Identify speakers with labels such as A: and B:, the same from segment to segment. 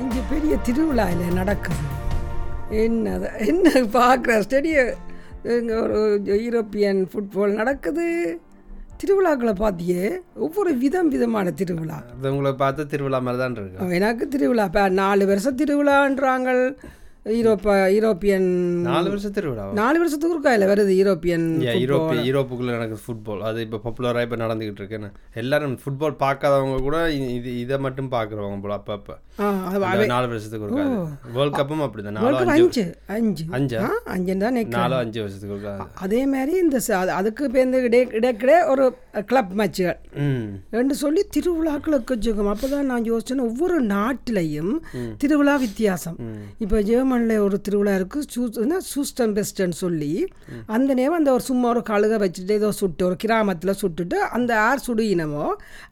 A: இங்கே பெரிய திருவிழாவில் நடக்குது. என்ன என்ன பார்க்குற? ஸ்டெடிய இங்கே ஒரு யூரோப்பியன் ஃபுட்பால் நடக்குது. திருவிழாக்களை பார்த்தியே ஒவ்வொரு விதம் விதமான திருவிழா.
B: உங்களை பார்த்து திருவிழா மாதிரி தான் இருக்கு.
A: எனக்கு திருவிழா இப்போ நாலு வருஷம் திருவிழான்றாங்க யூரோப்பா யூரோப்பியன்
B: நாலு வருஷம் திருவிழா.
A: நாலு வருஷத்துக்கு இருக்கா இல்லை? வருது யூரோப்பியன்
B: யூரோப்பிய யூரோப்புக்குள்ள நடக்குது ஃபுட்பால் அது இப்போ பாப்புலராக இப்போ நடந்துக்கிட்டு இருக்குன்னு எல்லாரும் ஃபுட்பால் பார்க்காதவங்க கூட இது இதை மட்டும் பார்க்குறவங்க போல
A: அது
B: இந்த நாலு வருஷத்துக்கு ஒருக்கா வேர்ல்ட் கப்பும் அப்படிதான். நாலோ
A: உங்களுக்கு
B: அஞ்சு
A: அஞ்சு அஞ்சு.
B: அஞ்சா?
A: தான்
B: நாலோ அஞ்சு வருஷத்துக்கு ஒருக்கா
A: அதே மாதிரி இந்த அதுக்கு பேருந்து இடை இடைக்கிடையே ஒரு கிளப் மேட்சுகள் என்று சொல்லி திருவிழாக்களுக்கு வச்சுக்கோம் அப்போ தான் நான் யோசிச்சேன் ஒவ்வொரு நாட்டிலையும் திருவிழா வித்தியாசம். இப்போ ஜெர்மனில் ஒரு திருவிழா இருக்குது சூஸ்டம் பெஸ்ட்னு சொல்லி. அந்த நேரம் அந்த ஒரு சும்மா ஒரு கழுகை வச்சுட்டு ஏதோ சுட்டு ஒரு கிராமத்தில் சுட்டுட்டு அந்த யார் சுடுயினமோ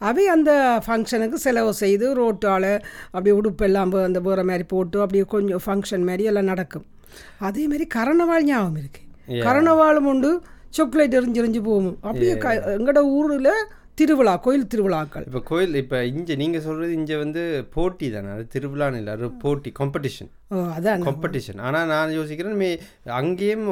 A: அவை அந்த ஃபங்க்ஷனுக்கு செலவு செய்து ரோட்டால் அப்படியே உடுப்பெல்லாம் அந்த வேறு மாதிரி போட்டு அப்படியே கொஞ்சம் ஃபங்க்ஷன் மாதிரி எல்லாம் நடக்கும். அதே மாதிரி கரணவாள் ஞாபகம் இருக்கு. கரணவாளும் உண்டு சாக்லேட் எரிஞ்சு எரிஞ்சு போகும். அப்படியே க எங்களோட ஊரில் திருவிழா கோயில் திருவிழாக்கள்.
B: இப்போ கோயில் இப்போ இங்கே நீங்கள் சொல்கிறது இங்கே வந்து போட்டி தானே அது திருவிழான்னு இல்லை அது போட்டி காம்படிஷன்
A: அதான்.
B: காம்படிஷன் ஆனால் நான் யோசிக்கிறேன் மே அங்கேயும்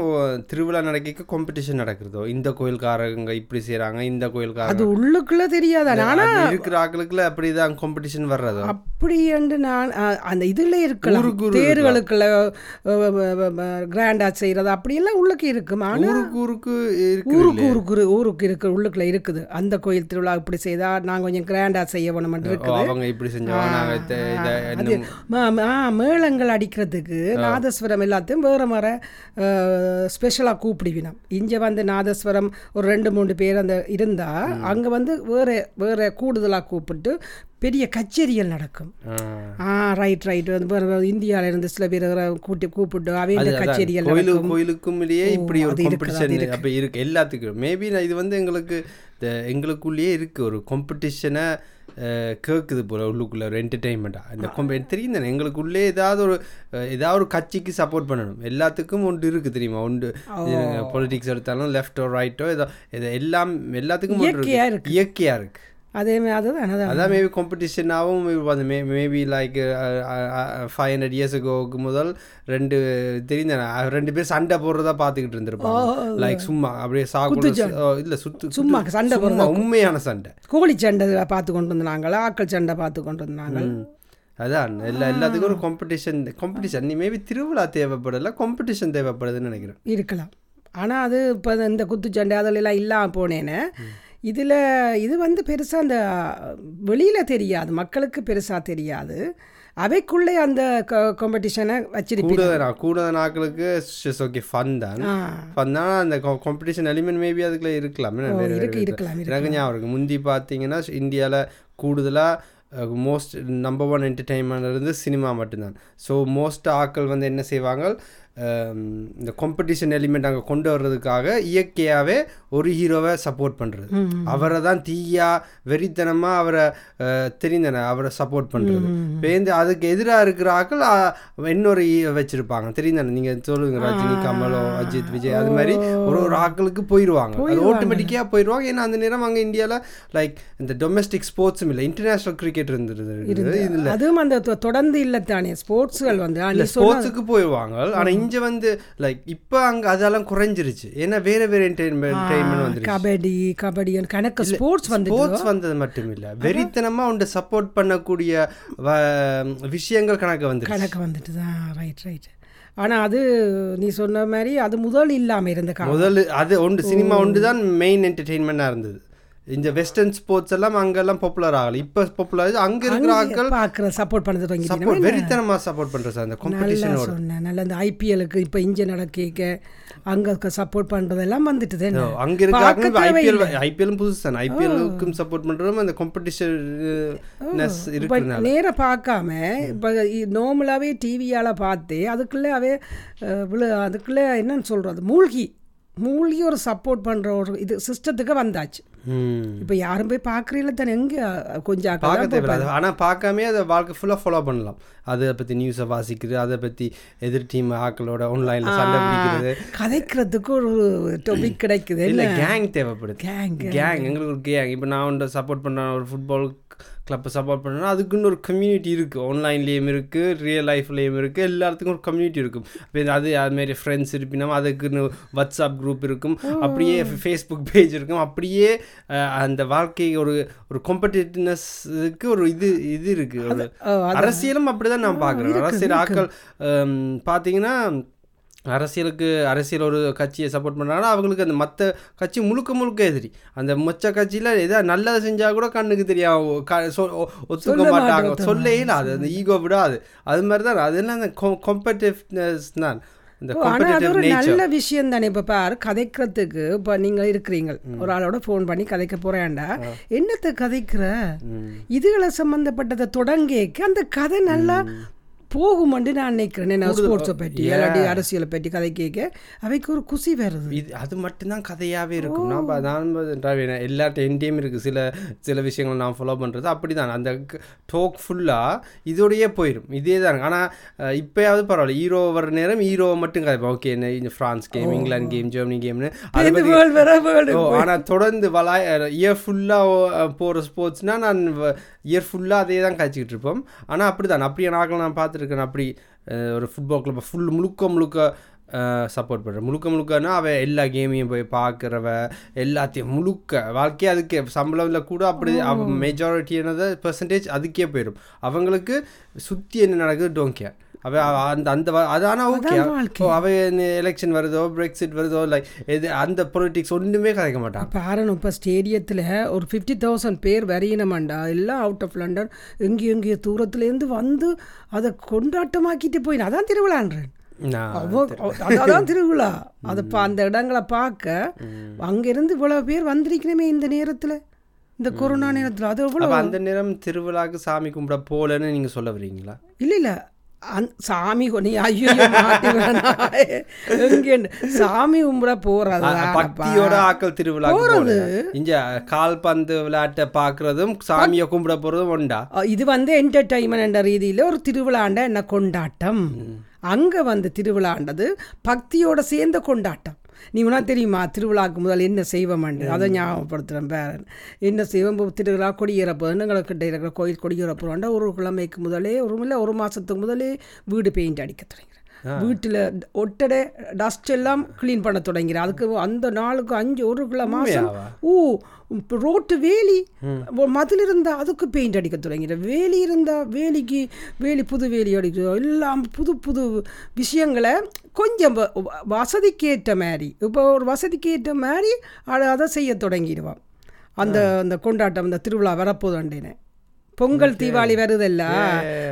B: திருவிழா நடக்க காம்படிஷன் நடக்கிறதோ இந்த கோயில்காரங்க இப்படி செய்கிறாங்க இந்த
A: அது
B: கோயில்காரங்க
A: உள்ளுக்குள்ள தெரியாதா. நானா
B: அது இருக்கிற ஆக்களுக்குள்ள அப்படிதான் காம்படிஷன் வர்றதோ?
A: அப்படி என்று நான் அந்த இதுல இருக்கலாம். தேர்களுக்குள்ள கிராண்டா செய்யறது அப்படியெல்லாம் உள்ளுக்கு இருக்கும். ஆனா
B: ஊருக்கு ஊருக்கு இருக்கு
A: ஊருக்கு ஊருக்கு ஊருக்கு இருக்கு உள்ளுக்குள்ள இருக்குது. அந்த கோயில் திருவிழா இப்படி செய்தா நான் கொஞ்சம் கிராண்டா செய்ய வேணும் இருக்குது.
B: அவங்க இப்படி செஞ்சவங்க நாங்கள் இத-
A: அடிக்கிறதுக்கு நாதஸ்வரம் எல்லாத்தையும் வேறு வேறு ஸ்பெஷலாக கூப்பிடுவினோம். இங்கே வந்து நாதஸ்வரம் ஒரு ரெண்டு மூணு பேர் அந்த இருந்தால் அங்கே வந்து வேறு வேறு கூடுதலாக கூப்பிட்டு பெரிய கச்சேரிகள் நடக்கும்.
B: ஆ.
A: ரைட் ரைட் வந்து இந்தியாவில் இருந்து சில பேர் கூட்டி கூப்பிட்டு அவை இந்த
B: அதான்,
A: கச்சேரிகள்
B: கோயிலு
A: நடக்கும்.
B: கோயிலுக்கும் இல்லையே இப்படி ஒரு காம்படிஷன்
A: இருக்கு.
B: அப்போ இருக்கு. எல்லாத்துக்கும். மேபி இது வந்து எங்களுக்கு எங்களுக்குள்ளேயே இருக்கு. ஒரு காம்படிஷனை கேட்குது போல உள்ளுக்குள்ள ஒரு என்டர்டெயின்மெண்ட்டாக இந்த கொம்ப தெரியும் தானே. எங்களுக்குள்ளே ஏதாவது ஒரு ஏதாவது ஒரு கட்சிக்கு சப்போர்ட் பண்ணணும். எல்லாத்துக்கும் ஒன்று இருக்குது தெரியுமா? ஒன்று பொலிட்டிக்ஸ் எடுத்தாலும் லெஃப்டோ ரைட்டோ ஏதோ எல்லாம் எல்லாத்துக்கும் ஒன்று
A: இயற்கையா
B: இருக்கு. இயற்கையாக இருக்குது
A: அதே மாதிரி அதுதான் அதான்.
B: மேபி காம்படிஷனாகவும் அது may maybe like five hundred இயர்ஸுக்கு முதல் ரெண்டு தெரிந்த ரெண்டு பேர் சண்டை போடுறதா பார்த்துக்கிட்டு இருந்திருப்பாங்க. லைக் சும்மா அப்படியே சாகுல இல்லை சுத்து
A: சும்மா சண்டை
B: சும்மா உண்மையான சண்டை.
A: கோழி சண்டை பார்த்து கொண்டு இருந்தாங்க ஆக்கள் சண்டை பார்த்து கொண்டு இருந்தாங்க
B: அதான் எல்லா எல்லாத்துக்கும் ஒரு காம்படிஷன் காம்படிஷன் நீ மேபி திருவிழா தேவைப்படல காம்படிஷன் தேவைப்படுதுன்னு நினைக்கிறேன்.
A: இருக்கலாம். ஆனால் அது இப்போ இந்த குத்துச்சண்டை அதிலெல்லாம் இல்லாமல் போனேன்னு இதில் இது வந்து பெருசாக அந்த வெளியில் தெரியாது மக்களுக்கு பெருசாக தெரியாது. அவைக்குள்ளே அந்த காம்படிஷனை வச்சிருப்பீங்க
B: கூடுதல் கூடுதல் நாட்களுக்கு ஓகே ஃபன் தான். ஃபன் தான். அந்த காம்படிஷன் எலிமெண்ட் மேபி அதுக்குள்ள இருக்கலாம்.
A: இருக்கு இருக்கலாம் இருக்கு
B: எனக்கு ஞாபகம் முந்தி பார்த்தீங்கன்னா இந்தியாவில் கூடுதலாக மோஸ்ட் நம்பர் ஒன் என்டர்டெயின்மெண்ட் இருந்து சினிமா மட்டும்தான். ஸோ மோஸ்ட் ஆட்கள் வந்து என்ன செய்வாங்க இந்த காம்படிஷன் எலிமெண்ட் அங்கே கொண்டு வர்றதுக்காக இயற்கையாகவே ஒரு ஹீரோவை சப்போர்ட் பண்ணுறது அவரை தான் தீயா வெறித்தனமாக அவரை தெரிந்தன அவரை சப்போர்ட் பண்ணுறது பேருந்து அதுக்கு எதிராக இருக்கிற ஆட்கள் அஹ், இன்னொரு வச்சிருப்பாங்க. தெரியுதானே நீங்கள் சொல்லுங்க ரஜினி கமலோ அஜித் விஜய் அது மாதிரி ஒரு ஒரு ஆட்களுக்கு போயிடுவாங்க அது ஆட்டோமேட்டிக்காக போயிடுவாங்க ஏன்னா அந்த நேரம் அங்கே இந்தியாவில் லைக் இந்த டொமஸ்டிக் ஸ்போர்ட்ஸும் இல்லை இன்டர்நேஷ்னல் கிரிக்கெட் இருந்தது
A: அதுவும் அந்த தொடர்ந்து இல்லத்தானே ஸ்போர்ட்ஸ்கள் வந்து
B: இல்லை ஸ்போர்ட்ஸுக்கு போயிடுவாங்க ஆனால் இங்கே வந்து லைக் இப்போ அங்கே அதெல்லாம் குறைஞ்சிருச்சு. ஏன்னா வேற வேற என்டர்டைன்மெண்ட் வந்துருச்சு.
A: கபடி கபடி கணக்கு ஸ்போர்ட்ஸ் வந்து
B: ஸ்போர்ட்ஸ் வந்தது மட்டும் இல்லை வெறித்தனமாக உன்னை சப்போர்ட் பண்ணக்கூடிய விஷயங்கள் கணக்கு வந்துருச்சு.
A: கணக்கு வந்துட்டு தான் ரைட் ரைட் ஆனால் அது நீ சொன்ன மாதிரி அது முதல் இல்லாமல் இருந்த
B: முதல்ல அது ஒன்று சினிமா ஒன்று தான் மெயின் என்டர்டெயின்மெண்ட்டாக இருந்தது. இந்த வெஸ்டர்ன் ஸ்போர்ட்ஸ் எல்லாம் அங்கெல்லாம் பாப்புலர் ஆகல. இப்போ பாப்புலர் அங்கே இருக்கிற ஆட்கள்
A: பார்க்குற சப்போர்ட் பண்ணது தொடங்கி
B: வெறித்தனமாக சப்போர்ட் பண்ணுறது சார் அந்த காம்படிஷனோட
A: சொன்னேன். நல்ல இந்த ஐபிஎலுக்கு இப்போ இங்கே நடக்க அங்கே சப்போர்ட் பண்ணுறதெல்லாம் வந்துட்டு
B: அங்க இருக்காங்க ஐபிஎல் ஐபிஎல்லும் புதுசு தானே. ஐபிஎல்லுக்கும் சப்போர்ட் பண்றதும் அந்த காம்படிஷன் இருக்கிறதுனால.
A: நேராக பார்க்காம இப்போ நார்மலாகவே டிவியால் பார்த்து அதுக்குள்ளே அவே அதுக்குள்ளே என்னன்னு சொல்கிறது மூழ்கி. மூழ்கி ஒரு சப்போர்ட் பண்ணுற ஒரு இது சிஸ்டத்துக்கு வந்தாச்சு. இப்போ யாரும் போய் பார்க்குறீங்கள தானே எங்கே? கொஞ்சம்
B: பார்க்க தேவையில்ல. ஆனால் பார்க்காமே அதை வாழ்க்கை ஃபுல்லாக ஃபாலோ பண்ணலாம். அதை பற்றி நியூஸை வாசிக்கிறது அதை பற்றி எதிர் டீம் ஆக்களோட ஆன்லைனில் சண்டை பிடிக்கிறது.
A: கதைக்கிறதுக்கு ஒரு டாபிக் கிடைக்குது.
B: இல்லை கேங் தேவைப்படுது.
A: கேங்
B: கேங் எங்களுக்கு ஒரு கேங் இப்போ நான் ஒன்று சப்போர்ட் பண்ண ஒரு ஃபுட்பால் கிளப்பை சப்போர்ட் பண்ணணும் அதுக்குன்னு ஒரு கம்யூனிட்டி இருக்குது ஆன்லைன்லேயும் இருக்குது ரியல் லைஃப்லேயும் இருக்குது எல்லாத்துக்கும் ஒரு கம்யூனிட்டி இருக்கும். இப்போ அது அதுமாரி ஃப்ரெண்ட்ஸ் இருப்பினோம் அதுக்குன்னு வாட்ஸ்அப் குரூப் இருக்கும். அப்படியே ஃபேஸ்புக் பேஜ் இருக்கும். அப்படியே அந்த வாழ்க்கை ஒரு ஒரு காம்படிட்டிவ்னஸ்க்கு ஒரு இது இது இருக்குது அரசியலும் அப்படிதான் நான் பார்க்குறேன். அரசியல் ஆக்கள் பார்த்தீங்கன்னா அரசியலுக்கு அரசியல் ஒரு கட்சியை சப்போர்ட் பண்ணுறாங்கன்னா அவங்களுக்கு அந்த மற்ற கட்சி முழுக்க முழுக்க எதிரி. அந்த மொச்ச கட்சியில் எதாவது நல்லது செஞ்சால் கூட கண்ணுக்கு தெரியாது க- ஒத்துக்க மாட்டாங்க. சொல்லே இல்லை அது அந்த ஈகோ விடாது. அது மாதிரி தான் அதெல்லாம் அந்த காம்படிட்டிவ்னஸ் தான் இந்த
A: ஆனா அது ஒரு நல்ல விஷயம் தானே இப்போ பாரு கதைக்கிறதுக்கு இப்போ நீங்கள் இருக்கிறீங்க. ஒரு ஆளோட ஃபோன் பண்ணி கதைக்க போறேன்டா. என்னத்தை கதைக்கிற? இதுகளை சம்பந்தப்பட்டதை தொடங்கேக்கு அந்த கதை நல்லா போகுமென்று நான் நினைக்கிறேன் நான் ஸ்போர்ட்ஸை பற்றி இல்லாட்டி அரசியலை பற்றி கதை கேட்க. அவைக்கு ஒரு குசி வருது.
B: இது அது மட்டும்தான் கதையாகவே இருக்கும். நான் நான் வந்து எல்லா என்டையும் இருக்குது சில சில விஷயங்கள் நான் ஃபாலோ பண்ணுறது அப்படி தான் அந்த டோக் ஃபுல்லாக இதோடையே போயிடும் இதே தான் ஆனால் இப்போயாவது பரவாயில்ல. ஹீரோ வர நேரம் ஹீரோவை மட்டும் கதைப்போம் ஓகே என்ன இந்த France game England game Germany கேம்னு அதை ஓ ஆனால் தொடர்ந்து வலா இயர் ஃபுல்லாக போகிற ஸ்போர்ட்ஸ்னால் நான் இயர் ஃபுல்லாக அதே தான் காய்ச்சிக்கிட்டு இருப்போம். ஆனால் அப்படி தான் அப்படியே நாட்கள் நான் பார்த்துருக்கேன் அப்படி ஒரு ஃபுட்பால் கிளப் ஃபுல் முழுக்க முழுக்க சப்போர்ட் பண்ணுறேன் முழுக்க முழுக்கன்னா அவ எல்லா கேமையும் போய் பார்க்குறவ எல்லாத்தையும் முழுக்க வாழ்க்கையே அதுக்கே சம்பளம்ல கூட அப்படி அவ மெஜாரிட்டியானது பெர்சன்டேஜ் அதுக்கே போயிடும். அவங்களுக்கு சுற்றி என்ன நடக்குது டோன் கேர் அவ அந்த அந்த அது ஆனால் ஓகே அவ எலெக்ஷன் வருதோ பிரெக்சிட் வருதோ லைக் இது அந்த பொலிட்டிக்ஸ் ஒன்றுமே கதைக்க மாட்டான்
A: பாருங்க இப்போ ஸ்டேடியத்தில் ஒரு ஃபிஃப்டி தௌசண்ட் பேர் வரையினமாண்டா எல்லாம் அவுட் ஆஃப் லண்டன் எங்கேயும் எங்கேயோ தூரத்துலேருந்து வந்து அதை கொண்டாட்டமாக்கிட்டு போயின. அதான் திருவிழான்றேன் அதான் திருவிழா. அதை அந்த இடங்களை பார்க்க அங்கேருந்து இவ்வளோ பேர் வந்திருக்கணுமே இந்த நேரத்தில்? இந்த கொரோனா நேரத்தில். அது எவ்வளோ
B: அந்த நேரம் திருவிழாக்கு சாமி கும்பிட போலன்னு நீங்க சொல்ல வரீங்களா?
A: இல்லை இல்லை. அந் சாமி கொ- நீ ஐயோ சாமி கும்பிட போறது
B: பக்தியோட ஆக்கள் திருவிழா இங்க கால்பந்து விளையாட்டை பாக்குறதும் சாமியை கும்பிட போறதும் உண்டா?
A: இது வந்து என்டர்டைன்மெண்ட் என்ற ரீதியில் ஒரு திருவிழாண்ட என்ன கொண்டாட்டம். அங்கே வந்து திருவிழாண்டது பக்தியோட சேர்ந்த கொண்டாட்டம். நீ உனா தெரியுமா? திருவிழாக்கு முதல் என்ன செய்வோம்ண்டு அதை ஞாபகப்படுத்துகிறேன் பேரன் என்ன செய்வோம்? திருவிழா கொடியேறப்போதுன்னு எங்களுக்கு இருக்கிற கோயில் கொடியேறப்போறாண்டா ஒரு கிழமைக்கு முதலே ஒரு இல்லை ஒரு மாதத்துக்கு முதலே வீடு பெயிண்ட் அடிக்க தொடங்கிறேன். வீட்டில் ஒட்டடை டஸ்ட் எல்லாம் க்ளீன் பண்ண தொடங்கிறேன் அதுக்கு அந்த நாளுக்கு அஞ்சு ஒரு கிலோ மாதம் ஓ இப்போ ரோட்டு வேலி மதில் இருந்தால் அதுக்கு பெயிண்ட் அடிக்க தொடங்கிறேன் வேலி இருந்தால் வேலிக்கு வேலி புது வேலி அடிக்க எல்லாம் புது புது விஷயங்களை கொஞ்சம் வசதிக்கேற்ற மாதிரி. இப்போ ஒரு வசதிக்கேற்ற மாதிரி அதை அதை செய்ய தொடங்கிடுவான். அந்த அந்த கொண்டாட்டம் அந்த திருவிழா வரப்போதுண்டேனே பொங்கல் தீபாவளி வருதல்ல?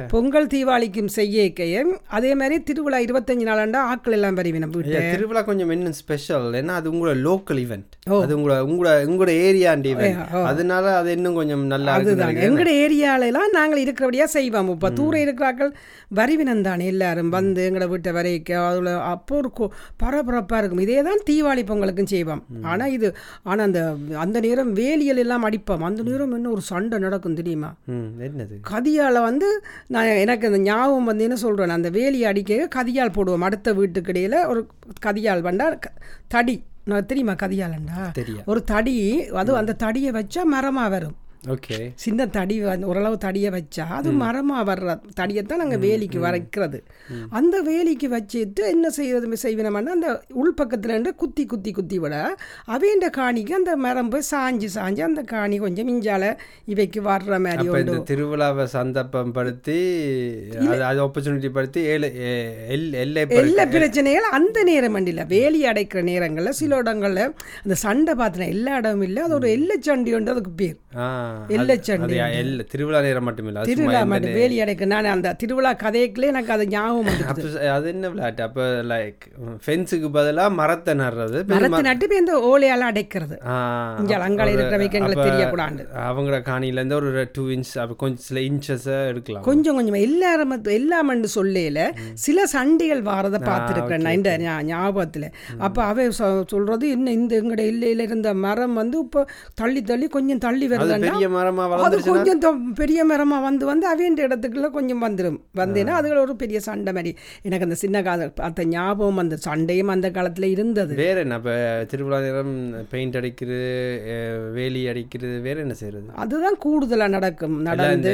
A: பொங்கல் தீபாவளிக்கும் செய்யக்கையும் அதே மாதிரி திருவிழா இருபத்தஞ்சு நாளாண்டா ஆட்கள் எல்லாம் வருவினம் வீட்டு.
B: திருவிழா கொஞ்சம் இன்னும் ஸ்பெஷல் ஏன்னா அது உங்களோட லோக்கல் ஈவெண்ட் அது உங்களோட உங்களோட உங்களோட ஏரியாண்ட ஈவெண்ட் அதனால அது இன்னும் கொஞ்சம் நல்லா
A: அதுதான். எங்கட ஏரியாலெல்லாம் நாங்கள் இருக்கிறபடியா செய்வோம். இப்போ தூர இருக்கிறார்கள் வரிவினம் தானே எல்லாரும் வந்து எங்கட வீட்டை வரைக்க அதில் அப்போ ஒரு கொ- பரபரப்பா இருக்கும். இதே தான் தீபாவளி பொங்கலுக்கும் செய்வோம். ஆனா இது ஆனா அந்த அந்த நேரம் வேலியல் எல்லாம் அடிப்போம். அந்த நேரம் என்ன ஒரு சண்டை நடக்கும் தெரியுமா?
B: என்னது?
A: கதியால் வந்து நான் எனக்கு அந்த ஞாபகம் வந்து என்ன சொல்கிறேன் அந்த வேலி அடிக்க கதியால் போடுவோம். அடுத்த வீட்டுக்கு இடையில ஒரு கதியால் க- தடி. நான் தெரியுமா கதியாலண்டா?
B: தெரியும்.
A: ஒரு தடி அது அந்த தடியை வச்சா மரமாக வரும்.
B: ஓகே.
A: சின்ன தடி ஓரளவு தடியை வச்சா அது மரமாக வர்ற தடியைத்தான் நாங்கள் வேலிக்கு வரைக்கிறது. அந்த வேலிக்கு வச்சுட்டு என்ன செய்யறது செய்வினோம்னா அந்த உள்பக்கத்துல இருந்து குத்தி குத்தி குத்தி விட அவைண்ட காணிக்கு அந்த மரம் போய் சாஞ்சு சாஞ்சு அந்த காணி கொஞ்சம் மிஞ்சால இவைக்கு வர்ற மாதிரி
B: இந்த திருவிழாவை சந்தர்ப்பம் படுத்தி அது ஆப்பர்ச்சுனிட்டி படுத்தி எல்லை
A: எல்லா பிரச்சனைகள் அந்த நேரம் இல்லை வேலி அடைக்கிற நேரங்களில் சில இடங்கள்ல அந்த சண்டை பார்த்தேன் எல்லா இடமும் இல்லை அது ஒரு எல்லை சண்டி உண்டு அதுக்கு பேர்.
B: ஆ,
A: எல்லை
B: அது-
A: சண்டை.
B: அது எல்ல திருவிழா நேரம் மட்டுமில்ல
A: திருவிழா மட்டும். வேலி அடைக்க நான் அந்த திருவிழா கதைக்குள்ளே எனக்கு அது ஞாபகம்
B: அது என்ன விளையாட்டு? அப்போ லைக் ஃபென்ஸுக்கு பதிலா மரத்தை நடுறது
A: மரத்தை நட்டு இந்த ஓலையால அடைக்கிறது. இங்க அங்கால இருக்கிறவைக்கு எங்களுக்கு தெரியக்கூடாது.
B: அவங்களோட காணியிலேருந்து ஒரு டூ இன்ச் கொஞ்சம் சில இன்ச்சஸை எடுக்கலாம்.
A: கொஞ்சம் கொஞ்சம். எல்லாரும் எல்லாமண்டு சொல்லையில சில சண்டைகள் வாரதை பார்த்துருக்கேன் நான். இந்த ஞாபகத்துல. அப்போ அவ சொல்றது என்ன இந்த எங்கட இல்லையில இருந்த மரம் வந்து இப்போ தள்ளி தள்ளி கொஞ்சம் தள்ளி வருதுன்னா
B: பெரிய மரமா
A: அது கொஞ்சம் பெரிய மரமாக வந்து வந்து அவையன்ற இடத்துக்குள்ள கொஞ்சம் வந்துடும் வந்தேன்னா அதுல ஒரு பெரிய சண்டை மாதிரி. எனக்கு அந்த சின்ன கால அந்த ஞாபகம் அந்த சண்டையும் அந்த காலத்துல இருந்தது.
B: வேற என்ன இப்போ திருவிழா நேரம் பெயிண்ட் அடிக்கிறது வேலி அடிக்கிறது வேற என்ன செய்யறது
A: அதுதான் கூடுதலா நடக்கும். நடந்து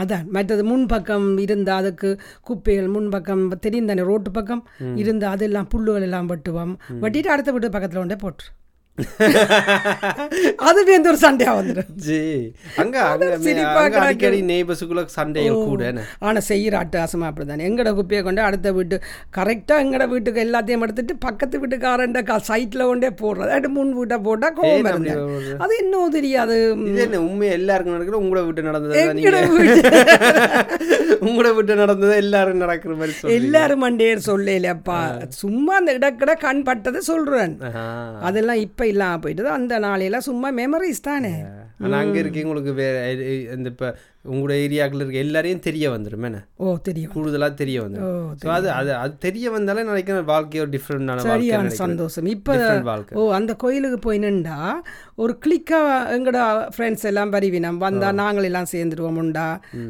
A: அதான். மற்றது முன்பக்கம் இருந்தா அதுக்கு குப்பைகள் முன்பக்கம் தெரியும் தானே ரோட்டு பக்கம் இருந்தா அதெல்லாம் புல்லுகள் எல்லாம் வெட்டுவோம். வெட்டிட்டு அடுத்த வீட்டு பக்கத்துல கொண்டே போட்டு அது வேந்து ஒரு சண்டையா வந்துடும்
B: ஜி அங்க அங்க. அடிக்கடி நெய்பர்ஸுக்குள்ள சண்டைகள் கூட
A: ஆனா செய்கிற அட்டகாசமா அப்படிதானே எங்கட குப்பையை கொண்டு அடுத்த வீட்டு கரெக்டா எங்கட வீட்டுக்கு எல்லாத்தையும் எடுத்துட்டு பக்கத்து வீட்டுக்காரண்ட கா சைட்ல கொண்டே போடுறது அது முன் வீட்டை போட்டா
B: வருது?
A: அது இன்னும் தெரியாது
B: என்ன உண்மையா எல்லாருக்கும் நடக்கிற உங்களோட வீட்டு நடந்தது உங்களோட வீட்டு நடந்தது எல்லாரும் நடக்கிற மாதிரி சொல்லி
A: எல்லாரும் மண்டேர் சொல்லலப்பா சும்மா அந்த இடக்கட கண் பட்டதை சொல்றேன் அதெல்லாம் இப்ப இல்லாம போயிட்டது. அந்த நாளையில சும்மா மெமரிஸ் தானே.
B: ஆனா அங்க இருக்கீங்க உங்களுக்கு வேற இந்த இப்ப உங்களோட ஏரியாக்குள்ள இருக்க எல்லாரையும் தெரிய வந்துரும் என்ன?
A: ஓ தெரியும்
B: கூடுதலா தெரிய ஸோ அது அது அது தெரிய வந்தாலே நினைக்கிறேன் வாழ்க்கை ஒரு டிஃப்ரெண்டான
A: சரியான. சந்தோஷம். இப்ப
B: Different வாழ்க்கை.
A: ஓ அந்த கோயிலுக்கு போய் நின்றா ஒரு கிளிக்கா எங்கட ஃப்ரெண்ட்ஸ் எல்லாம் வருவினம் வந்தா நாங்கள் எல்லாம்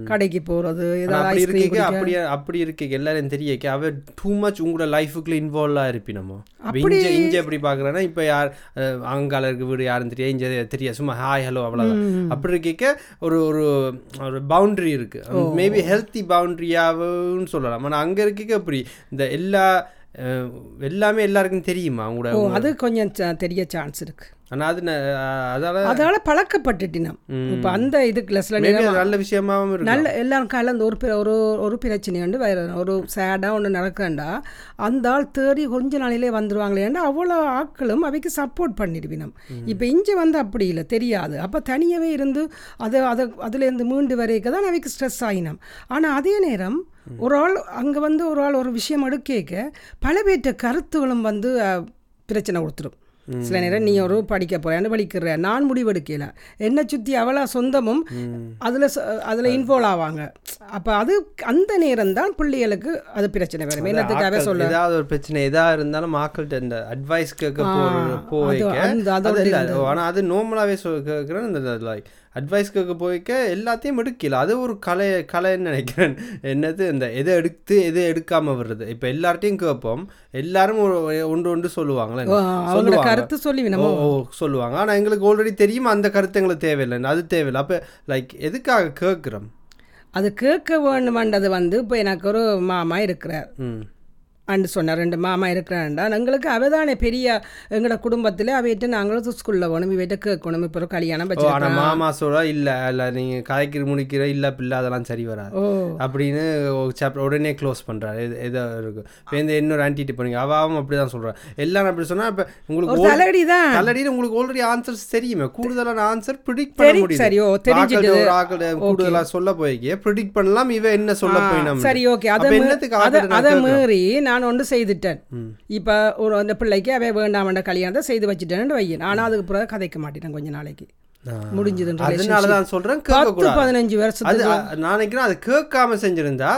A: கடைக்கு
B: ஆனா
A: ஏதாவது
B: அப்படி
A: ஐஸ்கிரீம்
B: இருக்கீங்க அப்படியே அப்படி இருக்கீங்க எல்லாரும் தெரிய அவ டூ மச் உங்களோட லைஃபுக்குள்ள இன்வால்வ் ஆயிருப்பி நம்ம இப்ப
A: அப்படி-
B: இங்க இங்க எப்படி பாக்குறேன்னா இப்ப யார் அங்கால இருக்க வீடு யாரும் தெரியாது இங்க தெரியாது சும்மா ஹாய் ஹலோ அவ்வளவுதான். அப்படி இருக்க ஒரு ஒரு ஒரு பவுண்டரி இருக்கு. மேபி ஹெல்த்தி பவுண்டரியாவும் சொல்லலாம். ஆனா அங்க இருக்க அப்படி இந்த எல்லா எல்லாமே எல்லாருக்கும் தெரியுமா? உங்களோட
A: அது கொஞ்சம் தெரிய சான்ஸ் இருக்கு.
B: ஆனா அது அதால
A: அதால பழக்கப்பட்டுட்டினோம். இப்ப அந்த இதுக்குள்ள
B: மேபி
A: நேரம்
B: நல்ல விஷயமாவும் இருக்கு
A: நல்ல எல்லாரும் கலந்து ஒரு பிர- ஒரு ஒரு பிரச்சனை வந்து வேற ஒரு சேடாக ஒன்று நடக்கண்டா அந்த ஆள் தேடி கொஞ்ச நாளிலே வந்துருவாங்களேண்டா அவ்வளோ ஆட்களும் அவைக்கு சப்போர்ட் பண்ணிடுவினம். இப்போ இங்கே வந்து அப்படி இல்லை தெரியாது. அப்போ தனியாகவே இருந்து அதை அதை அதுலேருந்து மீண்டு வரைக்க தான் அவைக்கு ஸ்ட்ரெஸ் ஆகினோம் ஆனால் அதே நேரம் ஒரு ஆள் அங்கே வந்து ஒரு ஆள் ஒரு விஷயம் எடுக்க பல பேர்ட்ட கருத்துகளும் வந்து பிரச்சனை கொடுத்துரும். சில நேரம் நீ ஒரு படிக்க போறேன்னு வலிக்கிற நான் முடிவெடுக்கல. என்னை சுற்றி அவளா சொந்தமும் அதில் அதில் இன்வால்வ் ஆவாங்க. அப்போ அது அந்த நேரம் தான் பிள்ளைகளுக்கு அது பிரச்சனை வரும். என்னத்துக்காக சொல்ல
B: ஏதாவது ஒரு பிரச்சனை எதா இருந்தாலும் மக்கள்கிட்ட இந்த அட்வைஸ் கேட்க
A: அது
B: இல்ல. ஆனா அது நார்மலாவே கேட்குறேன் இந்த லைக் அட்வைஸ் கேட்க போய்க்க எல்லாத்தையும் எடுக்கல. அது ஒரு கலை கலைன்னு நினைக்கிறேன். என்னது? இந்த எதை எடுத்து எதை எடுக்காம வர்றது இப்போ எல்லார்ட்டையும் கேட்போம் எல்லாரும் ஒரு ஒன்று ஒன்று சொல்லுவாங்களே
A: கருத்து சொல்லி
B: ஓ சொல்லுவாங்க. ஆனா எங்களுக்கு ஆல்ரெடி தெரியும் அந்த கருத்து எங்களுக்கு தேவையில்லை. அது தேவையில்லை. அப்ப லைக் எதுக்காக கேட்குறோம்
A: அது கேட்க வேண்டுமென்றது வந்து இப்போ எனக்கு ஒரு மாமா இருக்கிறார்.
B: ம்.
A: அண்டு சொன்னார் ரெண்டு மாமா இருக்கிறான்டா எங்களுக்கு அவதானே பெரிய எங்களோட குடும்பத்தில் அவையிட்ட நாங்களும் ஸ்கூலில் போகணும் இவையிட்ட கேட்கணும் இப்போ கல்யாணம் வச்சு
B: மாமா சொல்ல இல்ல இல்ல நீங்க கதைக்கிற முடிக்கிற இல்ல பிள்ளை அதெல்லாம் சரி வராது. அப்படின்னு சாப்டர் உடனே க்ளோஸ் பண்றாரு. இது ஏதோ இருக்கு. இப்போ இந்த இன்னொரு ஆன்டிட்டு போனீங்க அவாவும் அப்படிதான் சொல்றான் எல்லாரும் அப்படி சொன்னா இப்ப உங்களுக்கு
A: தலையடி தான்
B: தலைடியில் உங்களுக்கு ஆல்ரெடி ஆன்சர்ஸ் தெரியுமே. கூடுதலான ஆன்சர் ப்ரிடிக்ட் பண்ண முடியும்
A: சரி, ஓ, தெரிஞ்சிட்டு.
B: ஒரு ஆக்கள் கூடுதலா சொல்ல போய்க்கே. ப்ரிடிக்ட் பண்ணலாம் இவ என்ன சொல்ல போய் நம்ம
A: சரி ஓகே. அதை அதை
B: ஆக்கத்தை நான்?
A: மீறி நான் ஒன்று செய்துட்டேன். இப்போ ஒரு அந்த பிள்ளைக்கு அவ வேண்டாமண்ட கல்யாணத்தை செய்து வச்சுட்டேன்னு வையன். ஆனால் அதுக்கு பிறகு கதைக்க மாட்டேன் கொஞ்ச நாளைக்கு.
B: ஆ.
A: முடிஞ்சதுன்ற
B: அதனால தான்
A: பதினஞ்சு
B: அது நான் நினைக்கிறேன் அது கேட்காம செஞ்சிருந்தா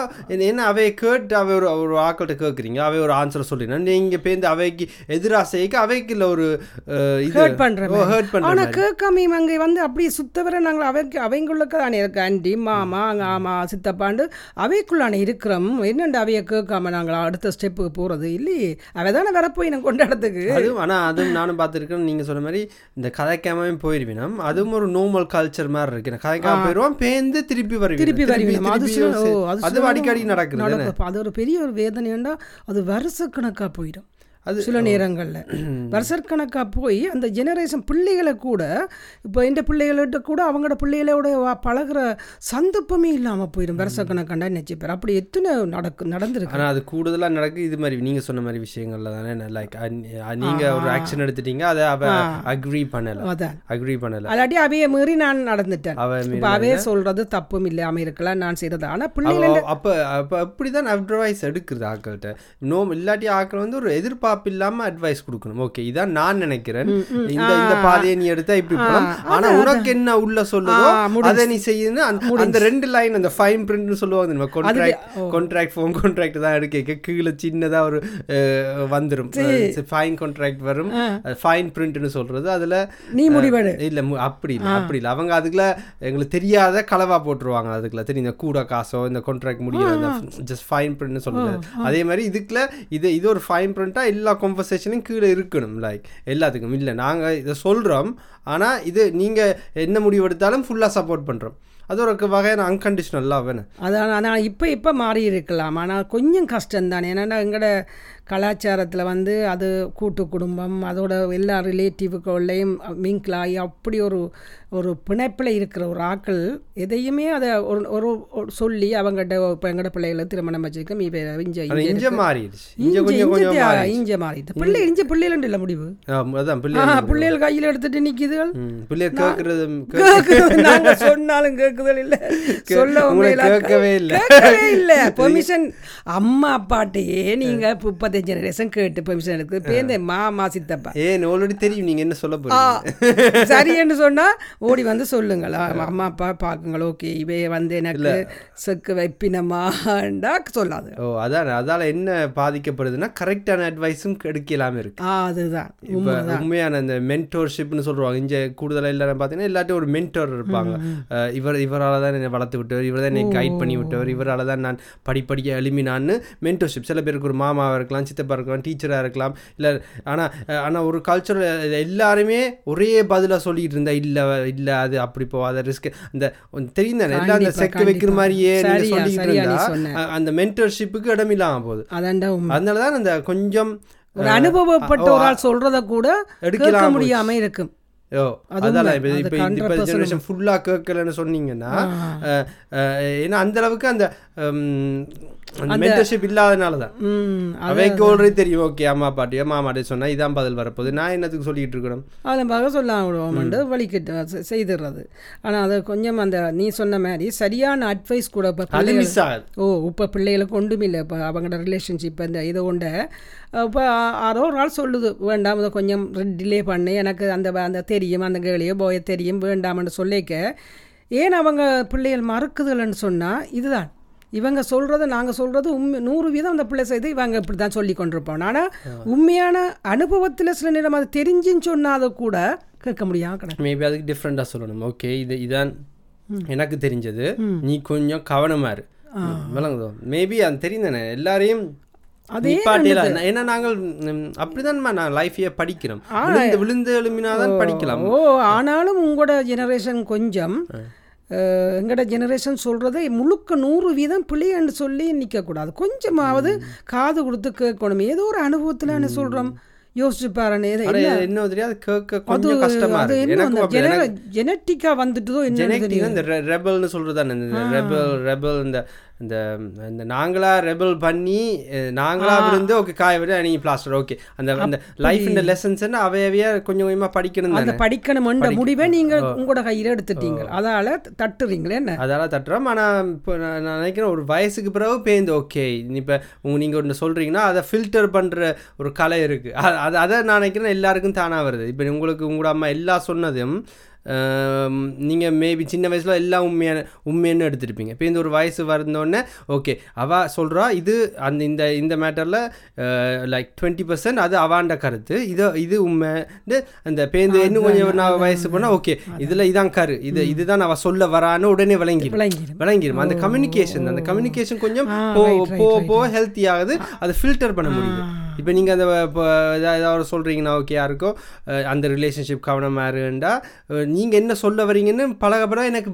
B: என்ன- அவைய கேட்டு அவை ஒரு ஒரு ஆக்கள்கிட்ட கேட்குறீங்க அவை ஒரு ஆன்சர் சொல்லினா நீங்க பேருந்து அவைக்கு எதிராக செய்ய அவைக்கு இல்லை ஒரு
A: ஹர்ட்
B: ஹர்ட்.
A: கேட்காம அங்கே வந்து அப்படியே சுத்தவரை நாங்கள் அவைக்கு அவைங்களுக்கு தானே இருக்கு. ஆண்டி மாமா அங்க ஆமா சித்தப்பாண்டு அவைக்குள்ளான இருக்கிறோம். என்னண்டு அவைய கேட்காம நாங்கள் அடுத்த ஸ்டெப்புக்கு போறது? இல்லையே. அவ தானே வரப்போய் நான் கொண்டாடத்துக்கு
B: அதுவும் ஆனா அதுவும் நானும் பார்த்துருக்கேன் நீங்க சொன்ன மாதிரி இந்த கதைக்காமவே போயிருவினம். அதுவும் ஒரு நார்மல் கல்ச்சர் மாதிரி இருக்கு. கதைக்காம போயிடுவோம் பேந்து திருப்பி வருவீங்க
A: திருப்பி வருவீங்க அது
B: அடிக்கடி நடக்குது.
A: அது ஒரு பெரிய ஒரு வேதனைண்டா அது வருஷக்கணக்கா போயிடும்.
B: அது-
A: சில நேரங்கள்ல. வருஷக்கணக்கா போய் அந்த ஜெனரேஷன் பிள்ளைகளை கூட இப்போ இந்த பிள்ளைகள்கிட்ட கூட அவங்களோட பிள்ளைகளோட பழகுற சந்தர்ப்பமே இல்லாம போயிடும் வருஷக்கணக்காண்டா நினைச்சு பேர். அப்படி எத்தனை நடக்கு நடந்திருக்கு.
B: ஆனா அது கூடுதலா நடக்கு. இது மாதிரி நீங்க சொன்ன மாதிரி விஷயங்கள்ல தானே லைக் நீங்க ஒரு ஆக்ஷன் எடுத்துட்டீங்க அதை அவ அக்ரி பண்ணல.
A: அதான்.
B: அக்ரி பண்ணல.
A: அல்லாட்டி அவைய மீறி நான் நடந்துட்டேன். இப்போ அவைய சொல்றது தப்பும் இல்லாம இருக்கலாம் நான் செய்யறது ஆனா
B: அவ
A: பிள்ளைகள்
B: அப்ப அப்ப அப்படிதான் அட்வைஸ் எடுக்குது ஆக்கள்கிட்ட நோ இல்லாட்டி ஆக்கள் வந்து ஒரு எதிர்பார்ப்பு அப் இல்லாம அட்வைஸ் கொடுக்கணும். ஓகே இதான் நான் நினைக்கிறேன். இந்த இந்த பாதையை நீ எடுத்தா இப்படி போகலாம். ஆனா உனக்கு என்ன உள்ள சொல்லுதோ. அதை நீ செய்யணும். அந்த- ரெண்டு லைன் அந்த ஃபைன் பிரிண்ட்னு சொல்லுவாங்க கான்ட்ராக்ட் கான்ட்ராக்ட் ஃபோன் கான்ட்ராக்ட் தான் எடுக்க கீழே சின்னதா ஒரு வந்துரும். ஃபைன் கான்ட்ராக்ட் வரும். ஃபைன் பிரிண்ட்னு சொல்றது. அதுல
A: நீ முடிவெடு.
B: இல்ல அப்படி இல்ல அப்படி இல்ல. அவங்க அதுக்குள்ள எங்களுக்கு தெரியாத கலவா போட்டுருவாங்க அதுக்குள்ள தெரியும் இந்த கூட காசோ இந்த கான்ட்ராக்ட் முடியல ஜஸ்ட் ஃபைன் பிரிண்ட்னு சொல்றது. அதே மாதிரி இதுக்குள்ள இது இது ஒரு ஃபைன் பிரிண்டா எல்லா கான்வர்சேஷனும் கீழே இருக்கணும் லைக் எல்லாத்துக்கும். இல்லை நாங்கள் இதை சொல்கிறோம் ஆனால் இது நீங்கள் என்ன முடிவு எடுத்தாலும் ஃபுல்லாக சப்போர்ட் பண்ணுறோம் அது ஒரு வகையான அன்கண்டிஷனல் லவ்
A: அதான் ஆனால் இப்போ இப்போ மாறி இருக்கலாம். ஆனால் கொஞ்சம் கஷ்டம் தானே ஏன்னா எங்களோட கலாச்சாரத்தில் வந்து அது கூட்டு குடும்பம் அதோட எல்லா ரிலேட்டிவுக்குள்ளேயும் மிங்கிள் ஆகி அப்படி ஒரு ஒரு பிணைப்பில் இருக்கிற ஒரு ஆக்கள் எதையுமே அதை ஒரு ஒரு சொல்லி அவங்ககிட்ட இப்போ எங்கட பிள்ளைகளை திருமணம் வச்சிருக்கோம் இஞ்ச இஞ்ச
B: மாறிடுச்சு. இஞ்ச
A: இஞ்ச
B: கொஞ்சம் கொஞ்சம்
A: இஞ்ச
B: மாறி
A: இஞ்ச மாறிட்டு பிள்ளை இஞ்ச பிள்ளைகள் இல்லை முடிவு?
B: பிள்ளைகள்
A: கையில் எடுத்துட்டு நிற்கிதுகள்
B: ம், பிள்ளைகள் கேட்கறது
A: கேக்குது. நாங்க சொன்னாலும் கேக்குதல் இல்ல. சொல்ல
B: கேட்கவே இல்ல.
A: இல்ல. பெர்மிஷன் அம்மா அப்பாட்டையே நீங்க முப்பத்தஞ்சு ஜெனரேஷன் கேட்டு பெர்மிஷன் எடுத்து பேந்த மாமா சித்தப்பா.
B: ஏன் ஆல்ரெடி தெரியும் நீங்க என்ன சொல்ல போறீங்க?
A: சரின்னு சொன்னா ஓடி வந்து சொல்லுங்களா. அம்மா அப்பா பாக்குங்கள் ஓகே இவே வந்து எனக்கு செக்கு வைப்பினமாண்டா சொல்லாது.
B: ஓ அதான் அதால என்ன பாதிக்கப்படுதுன்னா கரெக்டான அட்வைஸும் எடுக்கலாம இருக்கு.
A: அதுதான்.
B: இப்போ உண்மையான இந்த மென்டோர்ஷிப்னு சொல்லுவாங்க. இங்க கூடுதலா எல்லாரும் பார்த்தீங்கன்னா எல்லாத்தையும் ஒரு மென்டோர் இருப்பாங்க. இவர் இவரால தான் என்னை வளர்த்து விட்டவர் இவர் தான் என்னை கைட் பண்ணி விட்டவர் இவரால தான் நான் படிப்படியாக எழுமினான்னு மென்டோர்ஷிப் சில பேருக்கு ஒரு மாமாவாக இருக்கலாம் சித்தப்பா இருக்கலாம் டீச்சராக இருக்கலாம் இல்லை ஆனால் ஆனால் ஒரு கல்ச்சர் எல்லாருமே ஒரே பதிலாக சொல்லிட்டு இருந்தா இல்லை இல்லை அது அப்படி போகாத ரிஸ்க் அந்த தெரியும் தானே? எல்லாம் அந்த செக்கு வைக்கிற. மாதிரியே
A: நீ
B: இருந்தா அந்த மென்டர்ஷிப்புக்கு இடம் இல்லாம போகுது. அதனால தான் அந்த கொஞ்சம்
A: ஒரு அனுபவப்பட்ட ஒரு ஆள் சொல்றத கூட
B: எடுக்கலாம்
A: முடியாம இருக்கும்.
B: ஓ
A: அது உண்மை.
B: இப்போ
A: அது
B: இப்போ
A: 100%
B: ஜெனரேஷன் ஃபுல்லாக கேட்கலன்னு சொன்னீங்கன்னா ஏன்னா அந்த அளவுக்கு அந்த மென்டர்ஷிப் இல்லாதனால தான் அவைக்கு ஆல்ரெடி தெரியும். ஓகே அம்மா பாட்டியோ மாமாட்டே சொன்னா இதான் பதில் வரப்போகுது. நான் என்னத்துக்கு சொல்லிட்டு இருக்கணும்?
A: அதில் பார்க்க சொல்ல விடுவோம்ண்டு வலிக்கிட்டு செய்துடுறது ஆனால் அது கொஞ்சம் அந்த நீ சொன்ன மாதிரி சரியான அட்வைஸ் கூட இப்போ
B: அது மிஸ் ஆகுது.
A: ஓ இப்போ பிள்ளைகளுக்கு ஒன்றும் இல்லை. இப்போ அவங்களோட ரிலேஷன்ஷிப் இந்த இதை கொண்ட இப்போ யாரோ ஒரு ஆள் சொல்லுது வேண்டாம் இதை கொஞ்சம் டிலே பண்ணு. எனக்கு அந்த அந்த தெரியும் அந்த கேளியோ போய தெரியும் வேண்டாம்னு சொல்லிக்க. ஏன் அவங்க பிள்ளைகள் மறுக்குதுலன்னு சொன்னால் இதுதான். இவங்க சொல்கிறத நாங்கள் சொல்கிறது உண்மை நூறு வீதம் அந்த பிள்ளை செய்து இவங்க இப்படி தான் சொல்லி கொண்டிருப்போம். ஆனால் உண்மையான அனுபவத்தில் சில நேரம் அது தெரிஞ்சுன்னு சொன்னாத கூட கேட்க முடியாம கிடக்கு.
B: மேபி அதுக்கு டிஃப்ரெண்ட்டாக சொல்லணும். ஓகே இது இதான் எனக்கு தெரிஞ்சது. நீ கொஞ்சம் கவனமா இரு. விளங்குதோ? மேபி அது தெரியும் தானே எல்லாரையும் ஏன்னா நாங்கள் ம், அப்படிதான்மா நான் லைஃபையே படிக்கிறோம். விழுந்து விழுந்து எழுமினாதான் படிக்கலாம்.
A: ஓ ஆனாலும் உங்களோட ஜெனரேஷன் கொஞ்சம் எங்களோட ஜெனரேஷன் சொல்கிறத முழுக்க நூறு வீதம் பிள்ளைன்னு சொல்லி நிற்கக்கூடாது கொஞ்சமாவது காது கொடுத்து கேட்கணும். ஏதோ ஒரு அனுபவத்தில் என்ன சொல்கிறோம் யோசிச்சு பாருன்னு என்ன?
B: தெரியாது கேட்க கொஞ்சம் கஷ்டமா இருக்கு.
A: என்ன
B: எனக்கும்
A: அந்த
B: அப்படி
A: ஜென ஜெனட்டிக்காக வந்துட்டுதோ என்ன
B: ரெபல்னு சொல்றது ரெபல் இந்த இந்த இந்த நாங்களா ரெபல் பண்ணி அஹ், நாங்களா விழுந்து ஓகே காய விட நீ பிளாஸ்டர் ஓகே. அந்த அந்த லைஃப் இந்த லெசன்ஸ் அவையவையா கொஞ்சம் கொஞ்சமா படிக்கணும்
A: அந்த
B: தானே?
A: படிக்கணுமென்ற முடிவை நீங்கள் உங்களோட கையில் எடுத்துட்டீங்க. அதால தட்டுறீங்களே என்ன?
B: அதால தட்டுறோம். ஆனால் இப்போ நான் நான் நினைக்கிறேன் ஒரு வயசுக்கு பிறகு பேருந்து ஓகே. இப்போ உங்க நீங்கள் ஒன்று சொல்கிறீங்கன்னா அதை ஃபில்டர் பண்ணுற ஒரு கலை இருக்குது அது அதை நான் நினைக்கிறேன் எல்லாருக்கும் தானாக வருது. இப்போ உங்களுக்கு உங்களோட அம்மா எல்லாம் சொன்னதும் நீங்கள் மேபி சின்ன வயசில் எல்லாம் உண்மையான உண்மைன்னு எடுத்திருப்பீங்க. இப்போ இந்த ஒரு வயசு வந்தோடனே ஓகே அவ சொல்கிறா இது அந்த இந்த இந்த மேட்டரில் லைக் டுவெண்ட்டி பர்சன்ட் அது அவாண்ட கருத்து. இது இது உண்மை. அந்த பேருந்து இன்னும் கொஞ்சம் நான் வயசு போனால் ஓகே இதில் இதான் கரு. இது இதுதான் அவ சொல்ல வரான்னு உடனே விளங்கிடும்
A: விளங்கிடும்
B: அந்த கம்யூனிகேஷன் அந்த கம்யூனிகேஷன் கொஞ்சம் போ போ ஹெல்த்தி ஆகுது. அதை ஃபில்டர் பண்ண முடியுது. இப்போ நீங்கள் அந்த இப்போ ஏதாவது சொல்கிறீங்கன்னா ஓகே யாருக்கோ அந்த ரிலேஷன்ஷிப் கவனமாக இருண்டா நீங்கள் என்ன சொல்ல வரீங்கன்னு பழக பழக எனக்கு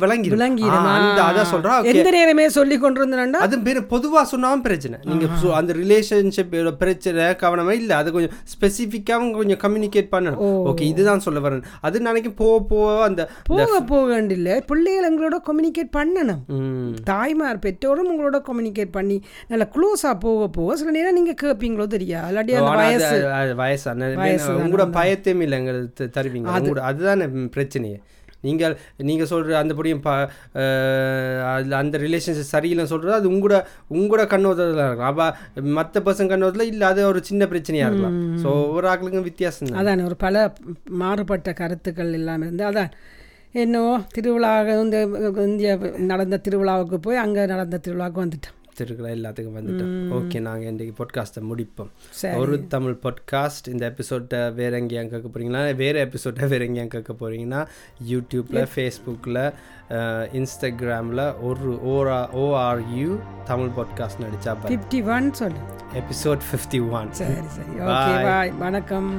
B: ஆ, அந்த அதான் சொல்கிறா ஓகே.
A: எந்த நேரமே சொல்லி கொண்டு இருந்தேன்டா
B: அது பேர் பொதுவாக சொன்னாலும் பிரச்சனை. நீங்கள் சொ- அந்த ரிலேஷன்ஷிப் பிரச்சனை கவனமா இல்லை. அது கொஞ்சம் ஸ்பெசிஃபிக்காகவும் கொஞ்சம் கம்யூனிகேட் பண்ணணும். ஓகே இதுதான் சொல்ல வரேன். அது நினைக்கும் போக போக அந்த
A: போக போக வேண்டில்ல பிள்ளைகள் எங்களோட கம்யூனிகேட் பண்ணணும். தாய்மார் பெற்றோரும் உங்களோட கம்யூனிகேட் பண்ணி நல்லா க்ளோஸாக போக போக சில நேரம் நீங்கள் கேட்பீங்களோ தெரியா இல்லாட்டி அந்த வயசு.
B: வயசு. உங்களோட பயத்தையும் இல்லைங்க தருவீங்க. அதுதானே பிரச்சனையே நீங்கள் நீங்கள் சொல்கிற அந்த படியும் ப அதில் அந்த ரிலேஷன்ஷிப் சரியில்லைன்னு சொல்கிறது அது உங்களோட உங்களோட கண்ணோட்டத்தில் இருக்கலாம். அப்போ மற்ற பர்சன் கண்ணோட்டத்தில் இல்லை அது ஒரு சின்ன பிரச்சனையாக இருக்கலாம். ஸோ ஒவ்வொரு ஆக்களுக்கும் வித்தியாசம் தான்.
A: அதான் ஒரு பல மாறுபட்ட கருத்துக்கள் எல்லாம் இருந்து அதான். என்னவோ திருவிழா இந்த இந்திய நடந்த திருவிழாவுக்கு போய் அங்கே நடந்த திருவிழாவுக்கு
B: திருக்குறா எல்லாத்துக்கும் வந்துட்டோம். ஓகே நாங்கள் இன்றைக்கி பாட்காஸ்ட்டை முடிப்போம். ஒரு தமிழ் பாட்காஸ்ட் இந்த எபிசோட்டை வேற எங்கேயும் கேட்க போகிறீங்கன்னா வேறு எபிசோட்டை வேற எங்கேயும் கேட்க போகிறீங்கன்னா யூடியூப்பில் ஃபேஸ்புக்கில் இன்ஸ்டாகிராமில் ஒரு ஓஆர் ஓஆர்யூ தமிழ் பாட்காஸ்ட் நடிச்சா
A: ஃபிஃப்டி ஒன் சொல்லு.
B: எபிசோட் ஃபிஃப்டி ஒன்
A: சரி. சரி ஓகே பாய் வணக்கம்.